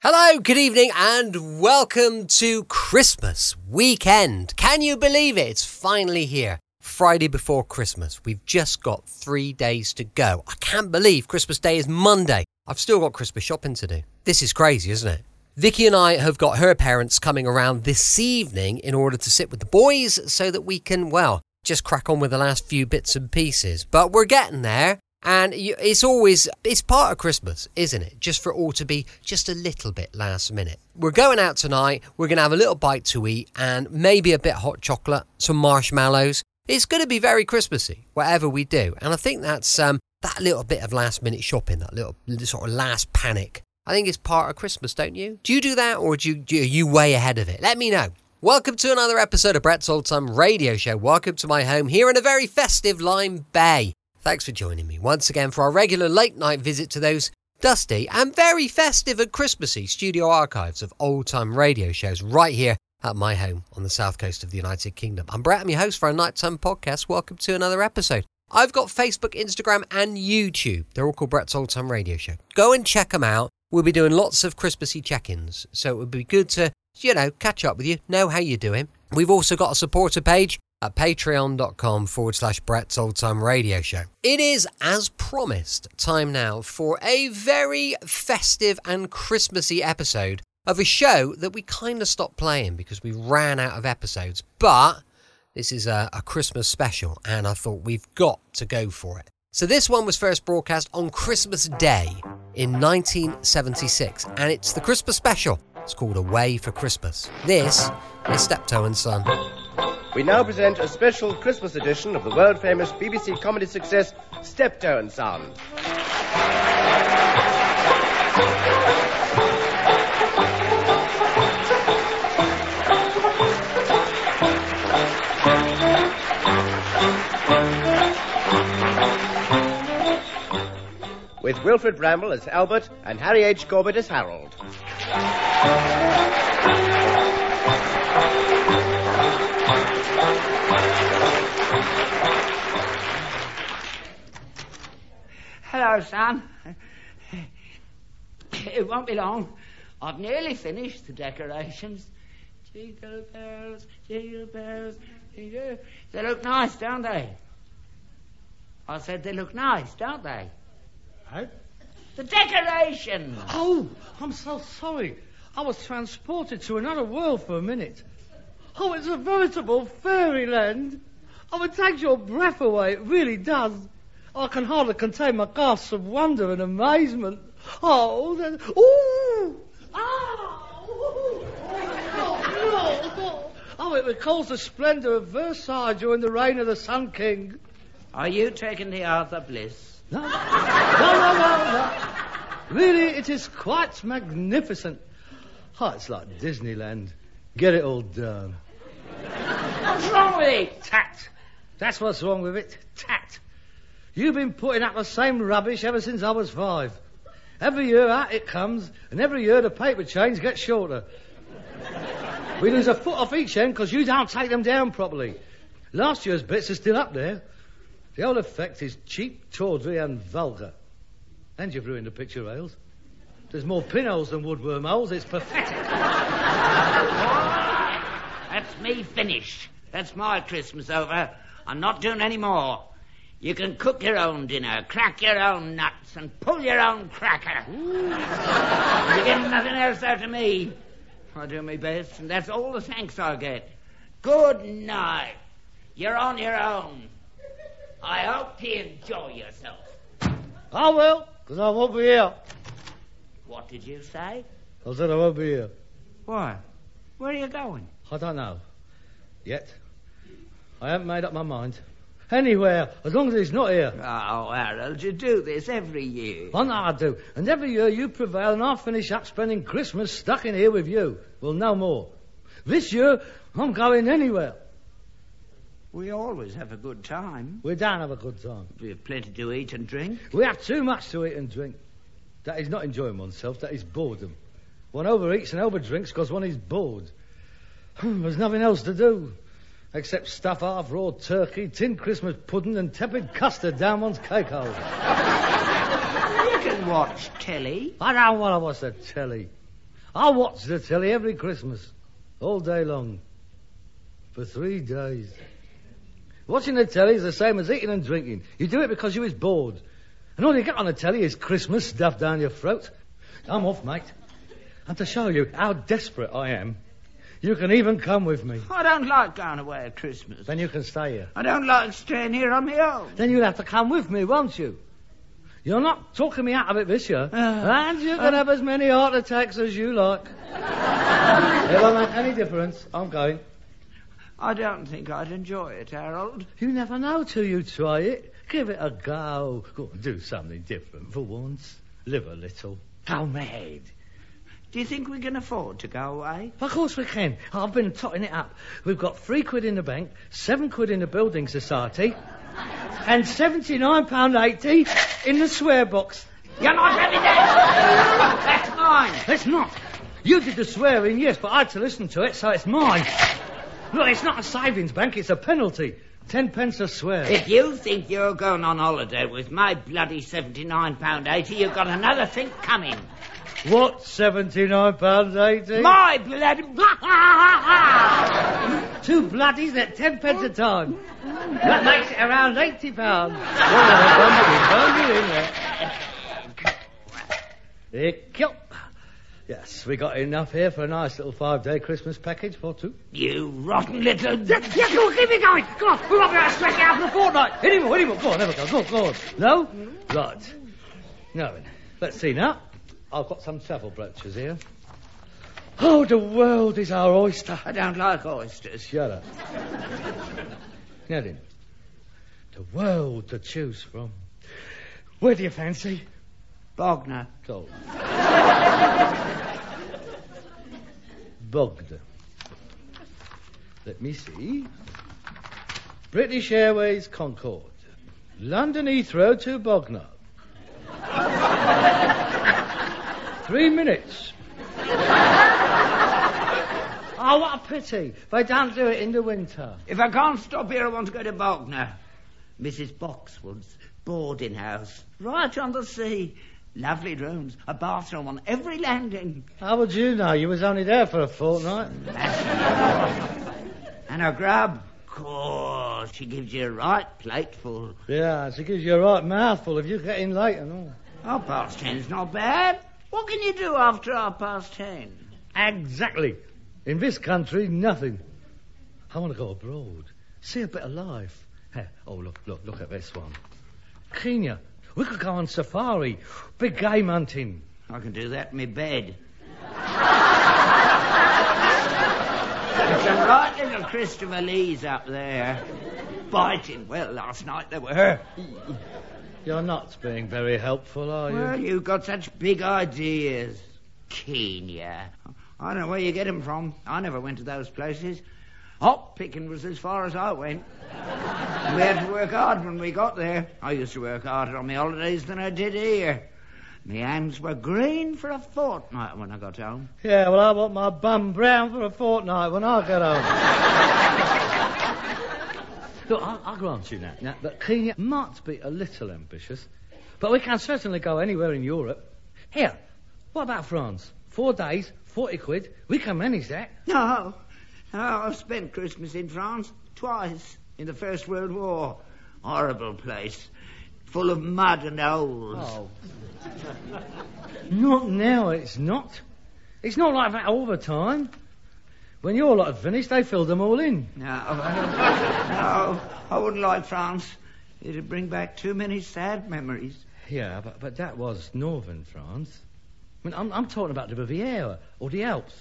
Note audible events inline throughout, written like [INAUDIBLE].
Hello, good evening, and welcome to Christmas weekend. Can you believe it? It's finally here. Friday before Christmas. We've just got three days to go. I can't believe Christmas Day is Monday. I've still got Christmas shopping to do. This is crazy, isn't it? Vicky and I have got her parents coming around this evening in order to sit with the boys so that we can, well, just crack on with the last few bits and pieces. But we're getting there. And it's always, it's part of Christmas, isn't it? Just for it all to be just a little bit last minute. We're going out tonight. We're going to have a little bite to eat and maybe a bit hot chocolate, some marshmallows. It's going to be very Christmassy, whatever we do. And I think that's um, that little bit of last minute shopping, that little sort of last panic. I think it's part of Christmas, don't you? Do you do that or do you, do you way ahead of it? Let me know. Welcome to another episode of Brett's Old Time Radio Show. Welcome to my home here in a very festive Lyme Bay. Thanks for joining me once again for our regular late night visit to those dusty and very festive and Christmassy studio archives of old time radio shows right here at my home on the south coast of the United Kingdom. I'm Brett, I'm your host for our nighttime podcast. Welcome to another episode. I've got Facebook, Instagram, and YouTube. They're all called Brett's Old Time Radio Show. Go and check them out. We'll be doing lots of Christmassy check ins, so it would be good to, you know, catch up with you, know how you're doing. We've also got a supporter page at patreon.com forward slash Brett's Old Time Radio Show. It is, as promised, time now for a very festive and Christmassy episode of a show that we kind of stopped playing because we ran out of episodes. But this is a, a Christmas special, and I thought we've got to go for it. So, this one was first broadcast on Christmas Day in 1976, and it's the Christmas special. It's called Away for Christmas. This is Steptoe and Son. We now present a special Christmas edition of the world famous BBC comedy success Steptoe and Son. With Wilfrid Brambell as Albert and Harry H. Corbett as Harold. Hello, son. It won't be long. I've nearly finished the decorations. Jingle bells, jingle bells, jingle. They look nice, don't they? I said they look nice, don't they? Hey? The decorations. Oh, I'm so sorry. I was transported to another world for a minute. Oh, it's a veritable fairyland. Oh, it takes your breath away. It really does. I can hardly contain my gasps of wonder and amazement. Oh, then, ooh, ah, ooh, oh, no. Oh, it recalls the splendour of Versailles during the reign of the Sun King. Are you taking the Arthur Bliss? No, [LAUGHS] no, no, no, no. Really, it is quite magnificent. Oh, it's like Disneyland. Get it all done. What's wrong with it? Tact. That's what's wrong with it. Tact. You've been putting up the same rubbish ever since I was five. Every year out it comes, and every year the paper chains get shorter. we lose a foot off each end because you don't take them down properly. Last year's bits are still up there. The whole effect is cheap, tawdry, and vulgar. And you've ruined the picture rails. There's more pinholes than woodworm holes. It's pathetic. That's me finished. That's my Christmas over. I'm not doing any more. You can cook your own dinner, crack your own nuts, and pull your own cracker. [LAUGHS] you get nothing else out of me. I do my best, and that's all the thanks I'll get. Good night. You're on your own. I hope you enjoy yourself. I will, because I won't be here. What did you say? I said I won't be here. Why? Where are you going? I don't know. Yet. I haven't made up my mind. Anywhere, as long as he's not here. Oh, Harold, you do this every year. I know I do. And every year you prevail and I finish up spending Christmas stuck in here with you. Well, no more. This year, I'm going anywhere. We always have a good time. We don't have a good time. We have plenty to eat and drink. We have too much to eat and drink. That is not enjoying oneself, that is boredom. One overeats and overdrinks because one is bored. [SIGHS] There's nothing else to do except stuff half raw turkey, tinned Christmas pudding, and tepid custard down one's cake hole. You can watch telly. I don't want to watch the telly. I watch the telly every Christmas, all day long, for three days. Watching the telly is the same as eating and drinking. You do it because you is bored. And all you get on the telly is Christmas stuffed down your throat. I'm off, mate. And to show you how desperate I am, you can even come with me. I don't like going away at Christmas. Then you can stay here. I don't like staying here on my own. Then you'll have to come with me, won't you? You're not talking me out of it this year. Uh, and you can uh. have as many heart attacks as you like. [LAUGHS] it won't make any difference. I'm going. I don't think I'd enjoy it, Harold. You never know till you try it. Give it a go. Go and do something different for once. Live a little. Go mad. Do you think we can afford to go away? Of course we can. I've been totting it up. We've got three quid in the bank, seven quid in the building society, and seventy-nine pound eighty in the swear box. You're not having that! That's mine! It's not. You did the swearing, yes, but I had to listen to it, so it's mine. Look, it's not a savings bank, it's a penalty. Ten pence a swear. If you think you're going on holiday with my bloody £79.80, you've got another thing coming. What, seventy-nine pounds eighty? My bloody... [LAUGHS] Two bloodies at ten pence a time. That makes it around eighty pounds. Kill. Yes, we got enough here for a nice little five-day Christmas package for two. you rotten little... Yes, yes, come on, keep it going. Come on, we're not going to stretch it out for a fortnight. Hit him, hit him. Go on, a go. Go on, go on. No? Right. Now then, let's see now. I've got some travel brochures here. Oh, the world is our oyster. I don't like oysters. Shut up. now then, the world to choose from. Where do you fancy? Bognor. Go. Bogda. Let me see. British Airways Concorde. London Heathrow to Bognor. Three minutes. [LAUGHS] oh, what a pity. They don't do it in the winter. If I can't stop here, I want to go to Bognor. Mrs. Boxwood's boarding house, right on the sea. Lovely rooms, a bathroom on every landing. How would you know? You was only there for a fortnight. [LAUGHS] And her grub, course, she gives you a right plateful. Yeah, she gives you a right mouthful if you get in late and all. Half past ten's not bad. What can you do after half past ten? Exactly. In this country, nothing. I want to go abroad, see a bit of life. Oh, look, look, look at this one. Kenya. We could go on safari, big game hunting. I can do that in my bed. There's some right little Christopher Lees up there. Biting. Well, last night they were. You're not being very helpful, are you? Well, you've got such big ideas. Kenya. I don't know where you get 'em from. I never went to those places. Hop picking was as far as I went. [LAUGHS] we had to work hard when we got there. I used to work harder on my holidays than I did here. My hands were green for a fortnight when I got home. Yeah, well, I want my bum brown for a fortnight when I get home. [LAUGHS] Look, I'll, I'll grant you that, that Kenya might be a little ambitious, but we can certainly go anywhere in Europe. Here, what about France? Four days, 40 quid. We can manage that. No, no, I've spent Christmas in France twice in the First World War. Horrible place, full of mud and holes. Oh. [LAUGHS] not now, it's not. It's not like that all the time. When your lot had finished, they filled them all in. No, no, I wouldn't like France. It'd bring back too many sad memories. Yeah, but, but that was northern France. I mean, I'm, I'm talking about the Riviera or the Alps.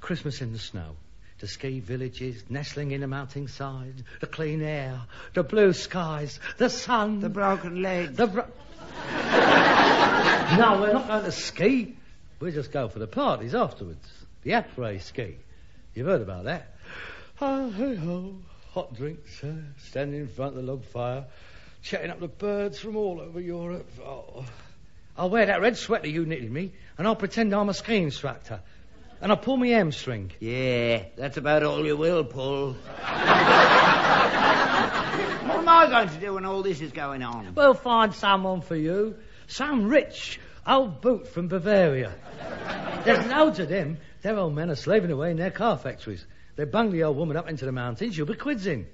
Christmas in the snow. The ski villages nestling in the mountainside. The clean air. The blue skies. The sun. The broken legs. The bro- [LAUGHS] no, we're not going to ski. We'll just go for the parties afterwards. The après ski. You've heard about that? Oh, hey ho. Hot drinks, uh, standing in front of the log fire, chatting up the birds from all over Europe. Oh. I'll wear that red sweater you knitted me, and I'll pretend I'm a ski instructor. And I'll pull my hamstring. Yeah, that's about all you will pull. [LAUGHS] what am I going to do when all this is going on? We'll find someone for you. Some rich, Old Boot from Bavaria. There's loads of them. Their old men are slaving away in their car factories. They bung the old woman up into the mountains, you'll be quids in.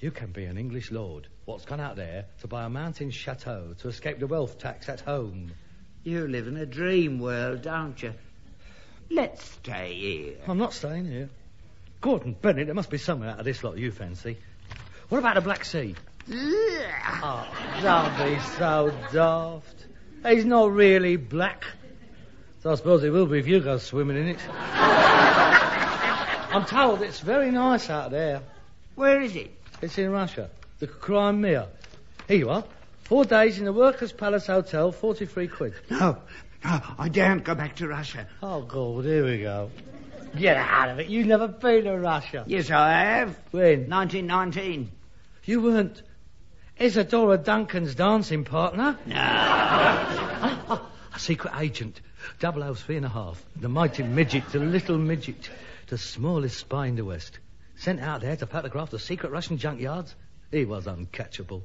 You can be an English lord what's gone out there to buy a mountain chateau to escape the wealth tax at home. You live in a dream world, don't you? Let's stay here. I'm not staying here. Gordon Bennett, there must be somewhere out of this lot you fancy. What about the Black Sea? Oh, don't be so daft. He's not really black. So I suppose it will be if you go swimming in it. [LAUGHS] I'm told it's very nice out there. Where is it? It's in Russia. The Crimea. Here you are. Four days in the Workers' Palace Hotel, 43 quid. No, no, I daren't go back to Russia. Oh, God, here we go. Get out of it. You've never been to Russia. Yes, I have. When? 1919. You weren't Isadora Duncan's dancing partner? No. [LAUGHS] A secret agent. Double O's three and a half. The mighty midget, the little midget. The smallest spy in the West. Sent out there to photograph the secret Russian junkyards. He was uncatchable.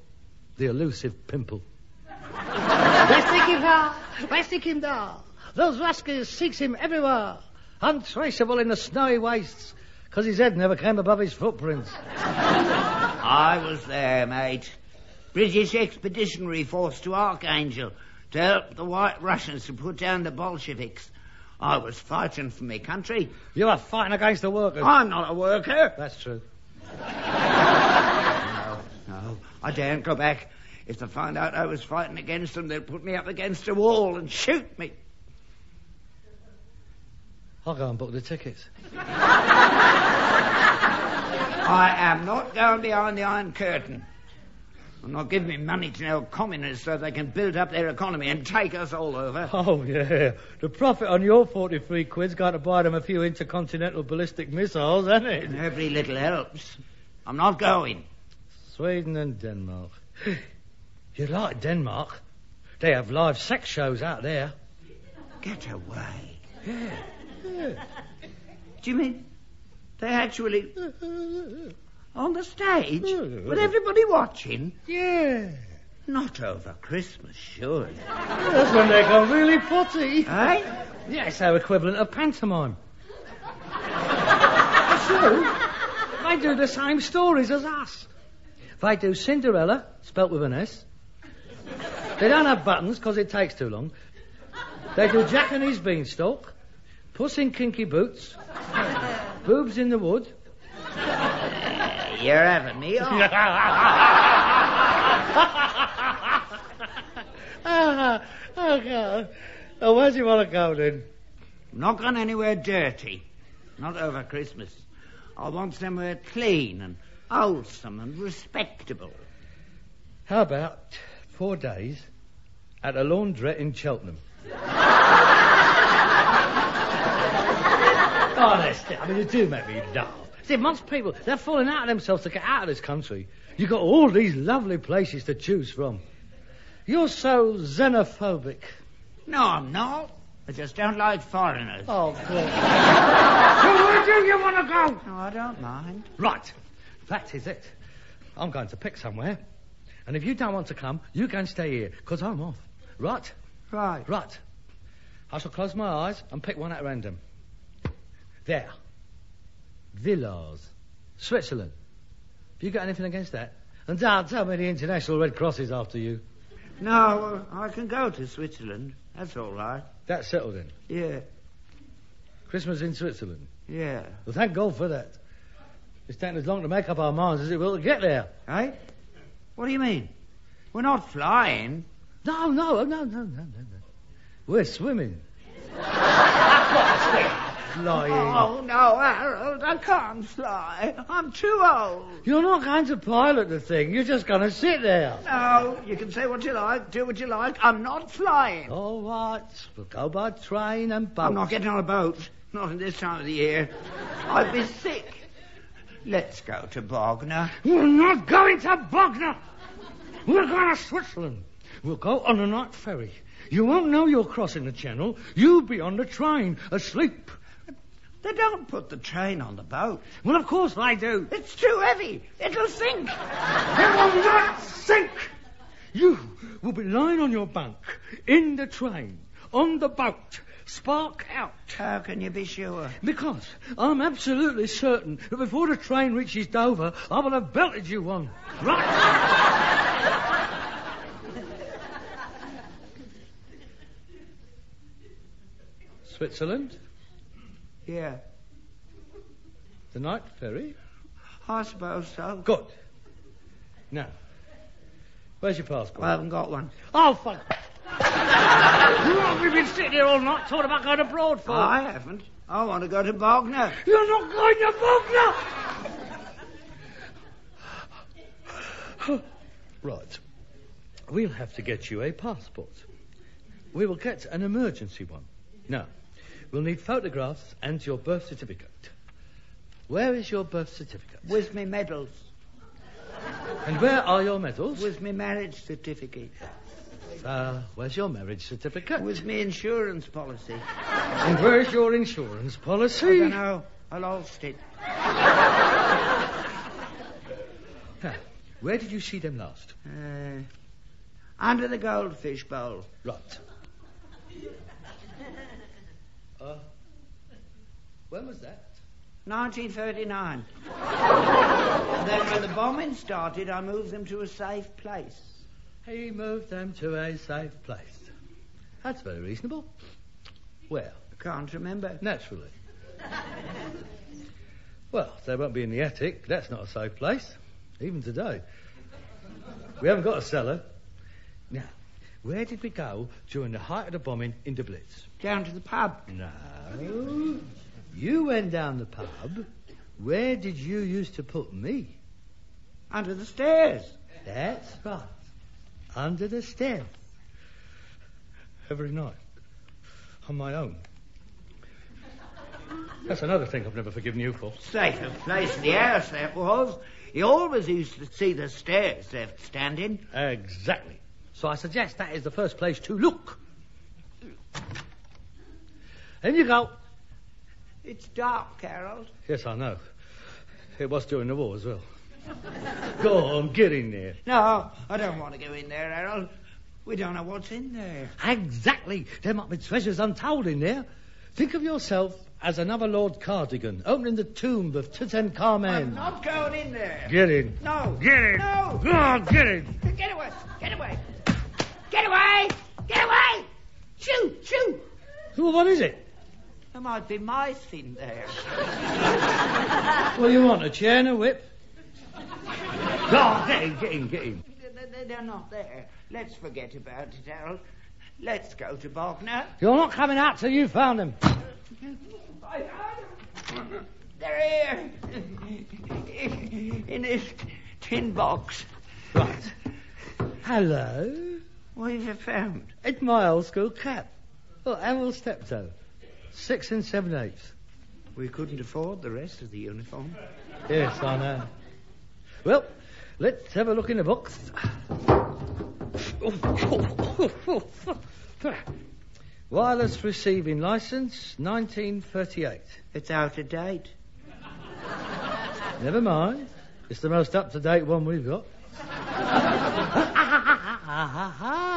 The elusive pimple. Where's him da? Where's him da? Those rascals seeks him everywhere. Untraceable in the snowy wastes. Because his head never came above his footprints. I was there, mate. British Expeditionary Force to Archangel to help the White Russians to put down the Bolsheviks. I was fighting for my country. You are fighting against the workers. I'm not a worker. That's true. No, no, I daren't go back. If they find out I was fighting against them, they'll put me up against a wall and shoot me. I'll go and book the tickets. [LAUGHS] I am not going behind the Iron Curtain. I'm not give me money to no communists so they can build up their economy and take us all over. Oh, yeah. The profit on your 43 quid's got to buy them a few intercontinental ballistic missiles, hasn't it? And every little helps. I'm not going. Sweden and Denmark. [SIGHS] You like Denmark? They have live sex shows out there. Get away. Yeah. yeah. Do you mean they actually [LAUGHS] on the stage with everybody watching? Yeah. Not over Christmas, surely. That's when they go really potty. Eh? Yeah, it's our equivalent of pantomime. [LAUGHS] so, they do the same stories as us. They do Cinderella, spelt with an S. They don't have buttons because it takes too long. They do Jack and his beanstalk, Puss in Kinky Boots, Boobs in the Wood. You're having me on. oh, God. Oh, where do you want to go then? I'm not going anywhere dirty. Not over Christmas. I want somewhere clean and wholesome and respectable. How about four days at a laundrette in Cheltenham? [LAUGHS] Oh, Honestly, I mean, you do make me laugh. See, most people, they're falling out of themselves to get out of this country. You've got all these lovely places to choose from. You're so xenophobic. No, I'm not. I just don't like foreigners. Oh, good. [LAUGHS] so where do you want to go? No, I don't mind. Right. That is it. I'm going to pick somewhere. And if you don't want to come, you can stay here, because I'm off. Right? Right. Right. I shall close my eyes and pick one at random. There. Villars. Switzerland. Have you got anything against that? And don't tell me the International Red Cross is after you. No, I can go to Switzerland. That's all right. That's settled then. Yeah, Christmas in Switzerland. yeah. Well, thank God for that. It's taken as long to make up our minds as it will to get there. Eh? What do you mean? We're not flying. No, no, no, no, no, no, no. We're swimming. [LAUGHS] Flying. Oh, no, Harold, I can't fly. I'm too old. You're not going to pilot the thing. You're just going to sit there. No, you can say what you like, do what you like. I'm not flying. All right. We'll go by train and boat. I'm not getting on a boat. Not at this time of the year. I'd be sick. Let's go to Bognor. We're not going to Bognor. We're going to Switzerland. We'll go on a night ferry. You won't know you're crossing the channel. You'll be on the train, asleep. They don't put the train on the boat. Well, of course I do. It's too heavy. It'll sink. It will not sink. You will be lying on your bunk, in the train, on the boat, spark out. How can you be sure? Because I'm absolutely certain that before the train reaches Dover, I will have belted you one. Right? Switzerland, Yeah, the night ferry. I suppose so. Good. Now, where's your passport? I haven't got one. Oh, fuck. what we've been sitting here all night talking about going abroad for? I haven't. I want to go to Bognor. You're not going to Bognor! right. We'll have to get you a passport. We will get an emergency one. Now, we'll need photographs and your birth certificate. Where is your birth certificate? With me medals. And where are your medals? With me marriage certificate. Uh, where's your marriage certificate? With me insurance policy. And where's your insurance I policy? don't know. I lost it. [LAUGHS] Now, where did you see them last? Uh, under the goldfish bowl. Right. Uh, when was that? 1939. and [LAUGHS] then when the bombing started, I moved them to a safe place. He moved them to a safe place. That's very reasonable. Where? I can't remember. Naturally. well, they won't be in the attic. That's not a safe place, even today. We haven't got a cellar. Now, where did we go during the height of the bombing in the Blitz? Down to the pub. No. You went down the pub. Where did you used to put me? Under the stairs. That's right. Under the stairs. Every night. On my own. That's another thing I've never forgiven you for. Safer place in the house, that was. You always used to see the stairs left standing. Exactly. So I suggest that is the first place to look. In you go. It's dark, Harold. Yes, I know. It was during the war as well. [LAUGHS] go on, get in there. No, I don't want to go in there, Harold. We don't know what's in there. Exactly. There might be treasures untold in there. Think of yourself as another Lord Cardigan opening the tomb of I'm Tutankhamen. not going in there. Get in. No. Get in. No. Go on, get in. Get away. Get away. Get away. Get away. Shoot. Shoot. Well, what is it? There might be mice in there. What do you want, a chair and a whip? Go on, get in, get in, get in. They- they- They're not there. Let's forget about it, Harold. Let's go to Bognor. You're not coming out till you found them. I found them. They're here. In this tin box. Right. Hello. What have you found? It's my old school cap. Oh, Harold Steptoe. Six and seven eighths. We couldn't afford the rest of the uniform. Yes, I know. Well, let's have a look in the box. Wireless receiving license, 1938. It's out of date. Never mind. It's the most up-to-date one we've got. [LAUGHS]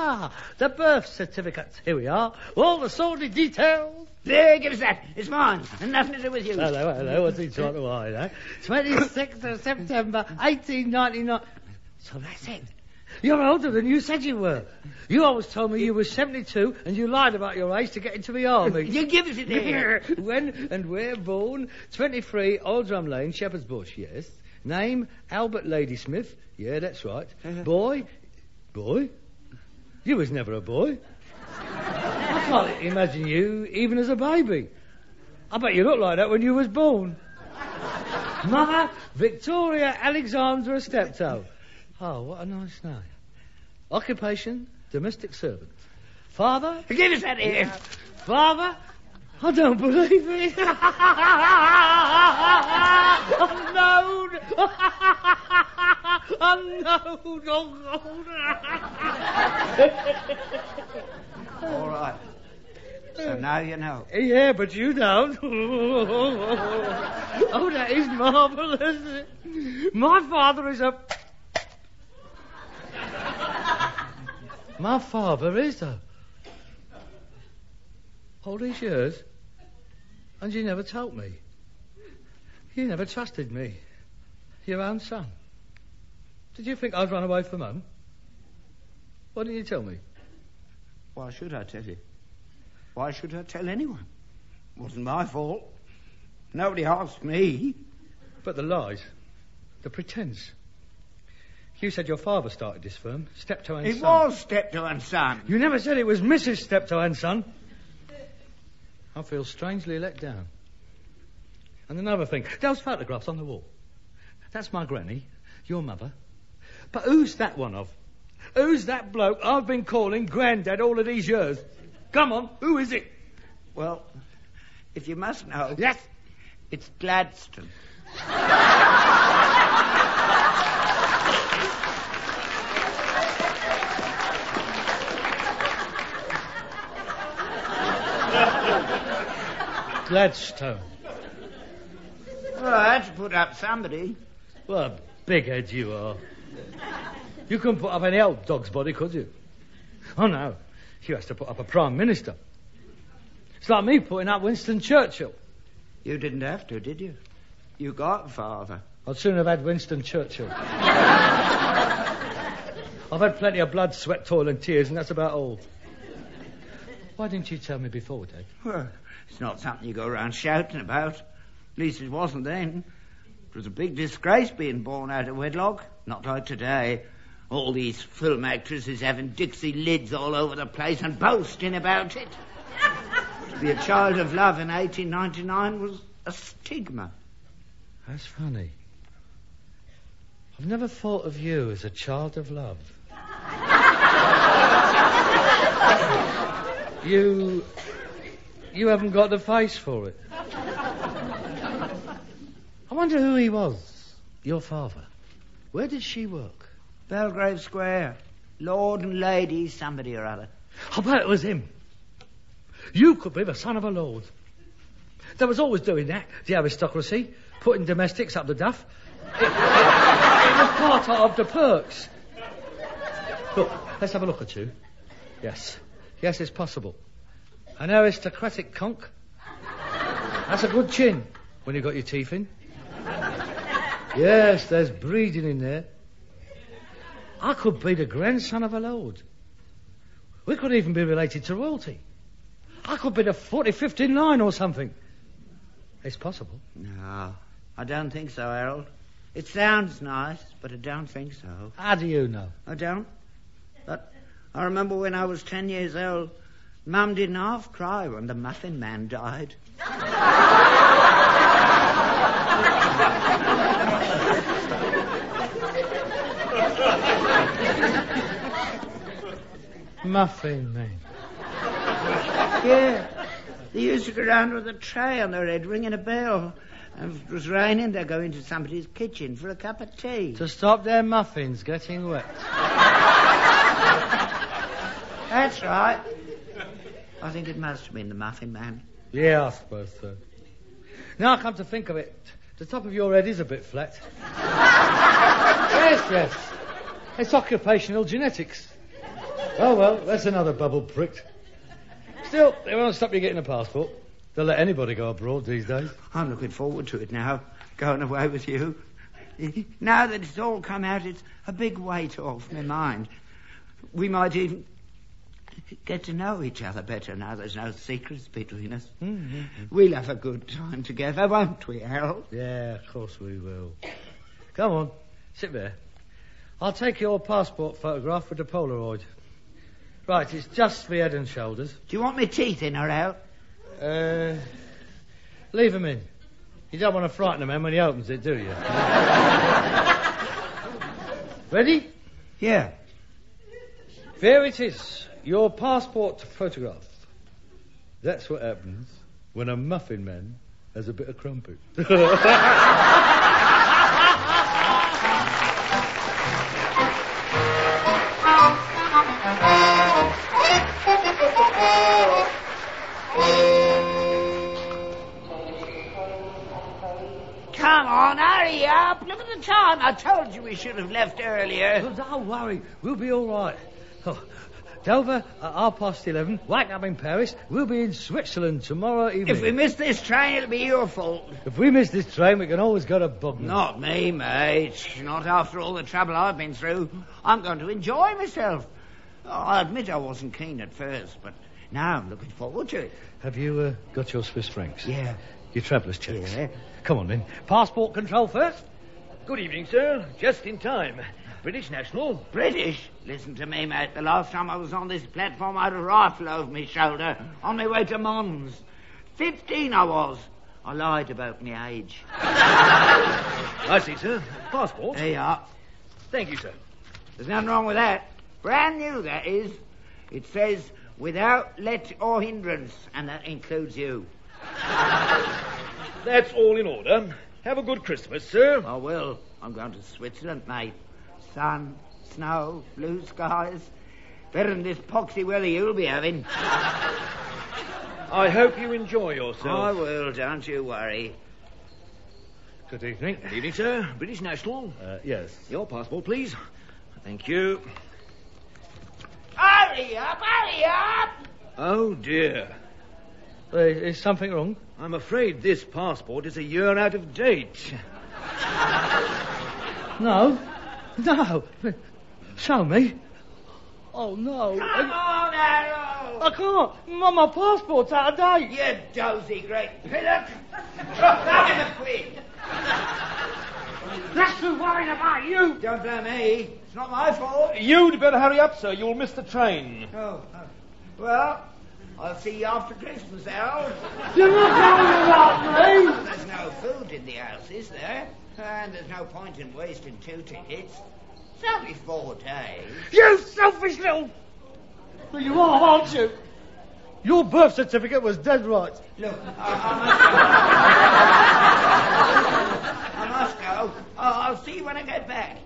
the birth certificate. Here we are. All the sordid details. There, give us that. It's mine. And nothing to do with you. Hello, hello. What's he trying to hide, eh? 26th of September, 1899. So that's it. You're older than you said you were. You always told me you were 72 and you lied about your age to get into the army. [LAUGHS] You give us it here. [LAUGHS] when and where born? 23 Oil Drum Lane, Shepherd's Bush, yes. Name, Albert Ladysmith. Yeah, that's right. Boy? Boy? You was never a boy. I can't imagine you even as a baby. I bet you looked like that when you was born. Mother, Victoria Alexandra Steptoe. Oh, what a nice name. Occupation, domestic servant. Father? Give us that here. Father? I don't believe it. [LAUGHS] [LAUGHS] Unknown. Unknown. All right. So now you know. Yeah, but you don't. [LAUGHS] oh, that is marvellous. My father is a. My father is, a. All these years, and you never told me. You never trusted me. Your own son. Did you think I'd run away from home? Why didn't you tell me? Why should I tell you? Why should I tell anyone? It wasn't my fault. Nobody asked me. But the lies, the pretense. You said your father started this firm, Steptoe and It Son. was Steptoe and Son. You never said it was Mrs. Steptoe and Son. I feel strangely let down. And another thing, those photographs on the wall. That's my granny, your mother. But who's that one of? Who's that bloke I've been calling Grandad all of these years? Come on, who is it? Well, if you must know, Yes. it's Gladstone. Gladstone. Well, I had to put up somebody. What a big head you are. You couldn't put up any old dog's body, could you? Oh, no. You has to put up a Prime Minister. It's like me putting up Winston Churchill. You didn't have to, did you? You got father. I'd sooner have had Winston Churchill. [LAUGHS] I've had plenty of blood, sweat, toil, and tears, and that's about all. Why didn't you tell me before, Dad? Well, it's not something you go around shouting about. At least it wasn't then. It was a big disgrace being born out of wedlock. Not like today. All these film actresses having Dixie lids all over the place and boasting about it. to be a child of love in 1899 was a stigma. That's funny. I've never thought of you as a child of love. [LAUGHS] you. You haven't got the face for it. I wonder who he was. Your father. Where did she work? Belgrave Square. Lord and Lady somebody or other. I bet it was him. You could be the son of a lord. They was always doing that, the aristocracy, putting domestics up the duff. It, it- it was part of the perks. Look, let's have a look at you. Yes, yes, it's possible. An aristocratic conk. That's a good chin when you've got your teeth in. Yes, there's breeding in there. I could be the grandson of a lord. We could even be related to royalty. I could be the 45th in line or something. It's possible. No, I don't think so, Harold. It sounds nice, but I don't think so. How do you know? I don't. But I remember when I was ten years old, Mum didn't half cry when the Muffin Man died. Muffin Man. Yeah. They used to go round with a tray on their head, ringing a bell. And if it was raining, they'd go into somebody's kitchen for a cup of tea. To stop their muffins getting wet. [LAUGHS] That's right. I think it must have been the Muffin Man. Yeah, I suppose so. Now I come to think of it, the top of your head is a bit flat. [LAUGHS] yes, yes. It's occupational genetics. Oh, well, that's another bubble pricked. Still, they won't stop you getting a passport. They'll let anybody go abroad these days. I'm looking forward to it now, going away with you. Now that it's all come out, it's a big weight off my mind. We might even get to know each other better now there's no secrets between us. We'll have a good time together, won't we, Harold? Yeah, of course we will. Come on, sit there. I'll take your passport photograph with the Polaroid. Right, it's just the head and shoulders. Do you want me teeth in or out? Uh, leave him in. You don't want to frighten a man when he opens it, do you? [LAUGHS] Ready? Yeah. There it is. Your passport photograph. That's what happens when a muffin man has a bit of crumpet. [LAUGHS] Come on, hurry up. Look at the time. I told you we should have left earlier. Don't worry. We'll be all right. Oh, Dover at half past eleven. Wake up in Paris. We'll be in Switzerland tomorrow evening. If we miss this train, it'll be your fault. If we miss this train, we can always go to Bognor. Not me, mate. Not after all the trouble I've been through. I'm going to enjoy myself. Oh, I admit I wasn't keen at first, but now I'm looking forward to it. Have you uh, got your Swiss francs? Yeah. Your traveller's checks? Yeah. Come on then. Passport control first. Good evening, sir. Just in time. British National. British? Listen to me, mate. The last time I was on this platform, I had a rifle over my shoulder on my way to Mons. Fifteen I was. I lied about my age. [LAUGHS] I see, sir. Passport. There you are. Thank you, sir. There's nothing wrong with that. Brand new, that is. It says, without let or hindrance, and that includes you. [LAUGHS] That's all in order. Have a good Christmas, sir. I will. I'm going to Switzerland, mate. Sun, snow, blue skies. Better than this poxy weather you'll be having. I hope you enjoy yourself. I yourself. will, don't you worry. Good evening. Good evening, sir. British National. Uh, yes. Your passport, please. Thank you. Hurry up, hurry up! Oh, dear. Uh, is something wrong? I'm afraid this passport is a year out of date. No. No. Show me. Oh, no. Come on, Harold! I can't. My, my passport's out of date. You dozy great pillock! Drop that in the quid! That's who worried about you. Don't blame me. It's not my fault. You'd better hurry up, sir. You'll miss the train. Oh, oh. well, I'll see you after Christmas, Harold. You're not going without me. There's no food in the house, is there? And there's no point in wasting two tickets. It's only four days. You selfish little... Well, you are, aren't you? Your birth certificate was dead right. Look, I, I must go. I must go. I'll, I'll see you when I get back.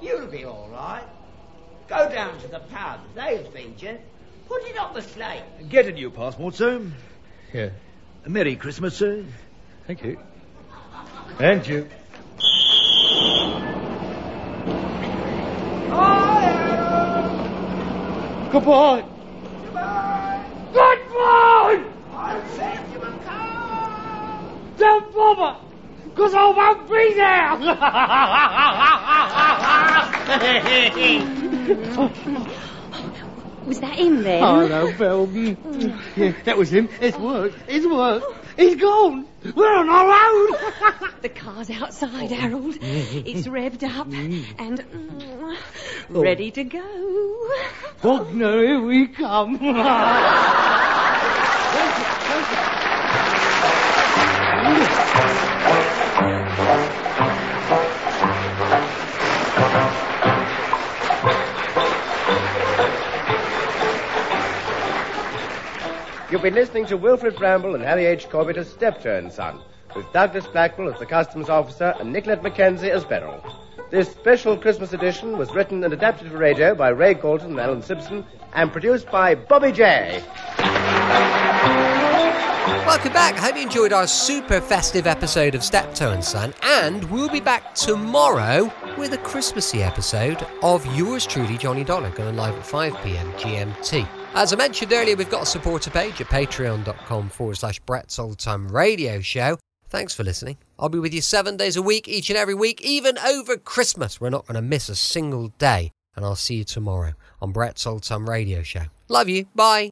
You'll be all right. Go down to the pub. They'll feed you. Put it on the slate. Get a new passport, sir. Yeah. Merry Christmas, sir. Thank you. And you. Bye, Harold. Goodbye. Goodbye. Goodbye! I'll send you a card. Don't bother, because I won't be there. [LAUGHS] [LAUGHS] Was that him then? oh, no, Bill. Yeah, that was him. It's worked. It's worked. He's gone. We're on our own. [LAUGHS] The car's outside, Harold. [LAUGHS] It's revved up and mm, ready to go. Bognor, here we come. [LAUGHS] You've been listening to Wilfrid Brambell and Harry H. Corbett as Steptoe and Son, with Douglas Blackwell as the customs officer and Nicolette Mackenzie as Beryl. This special Christmas edition was written and adapted for radio by Ray Galton and Alan Simpson and produced by Bobby Jaye Welcome back. I hope you enjoyed our super festive episode of Steptoe and Son, and we'll be back tomorrow with a Christmassy episode of yours truly, Johnny Dollar, going live at 5 pm GMT. As I mentioned earlier, we've got a supporter page at patreon.com forward slash Brett's Old Time Radio Show. Thanks for listening. I'll be with you seven days a week, each and every week, even over Christmas. We're not going to miss a single day. And I'll see you tomorrow on Brett's Old Time Radio Show. Love you. Bye.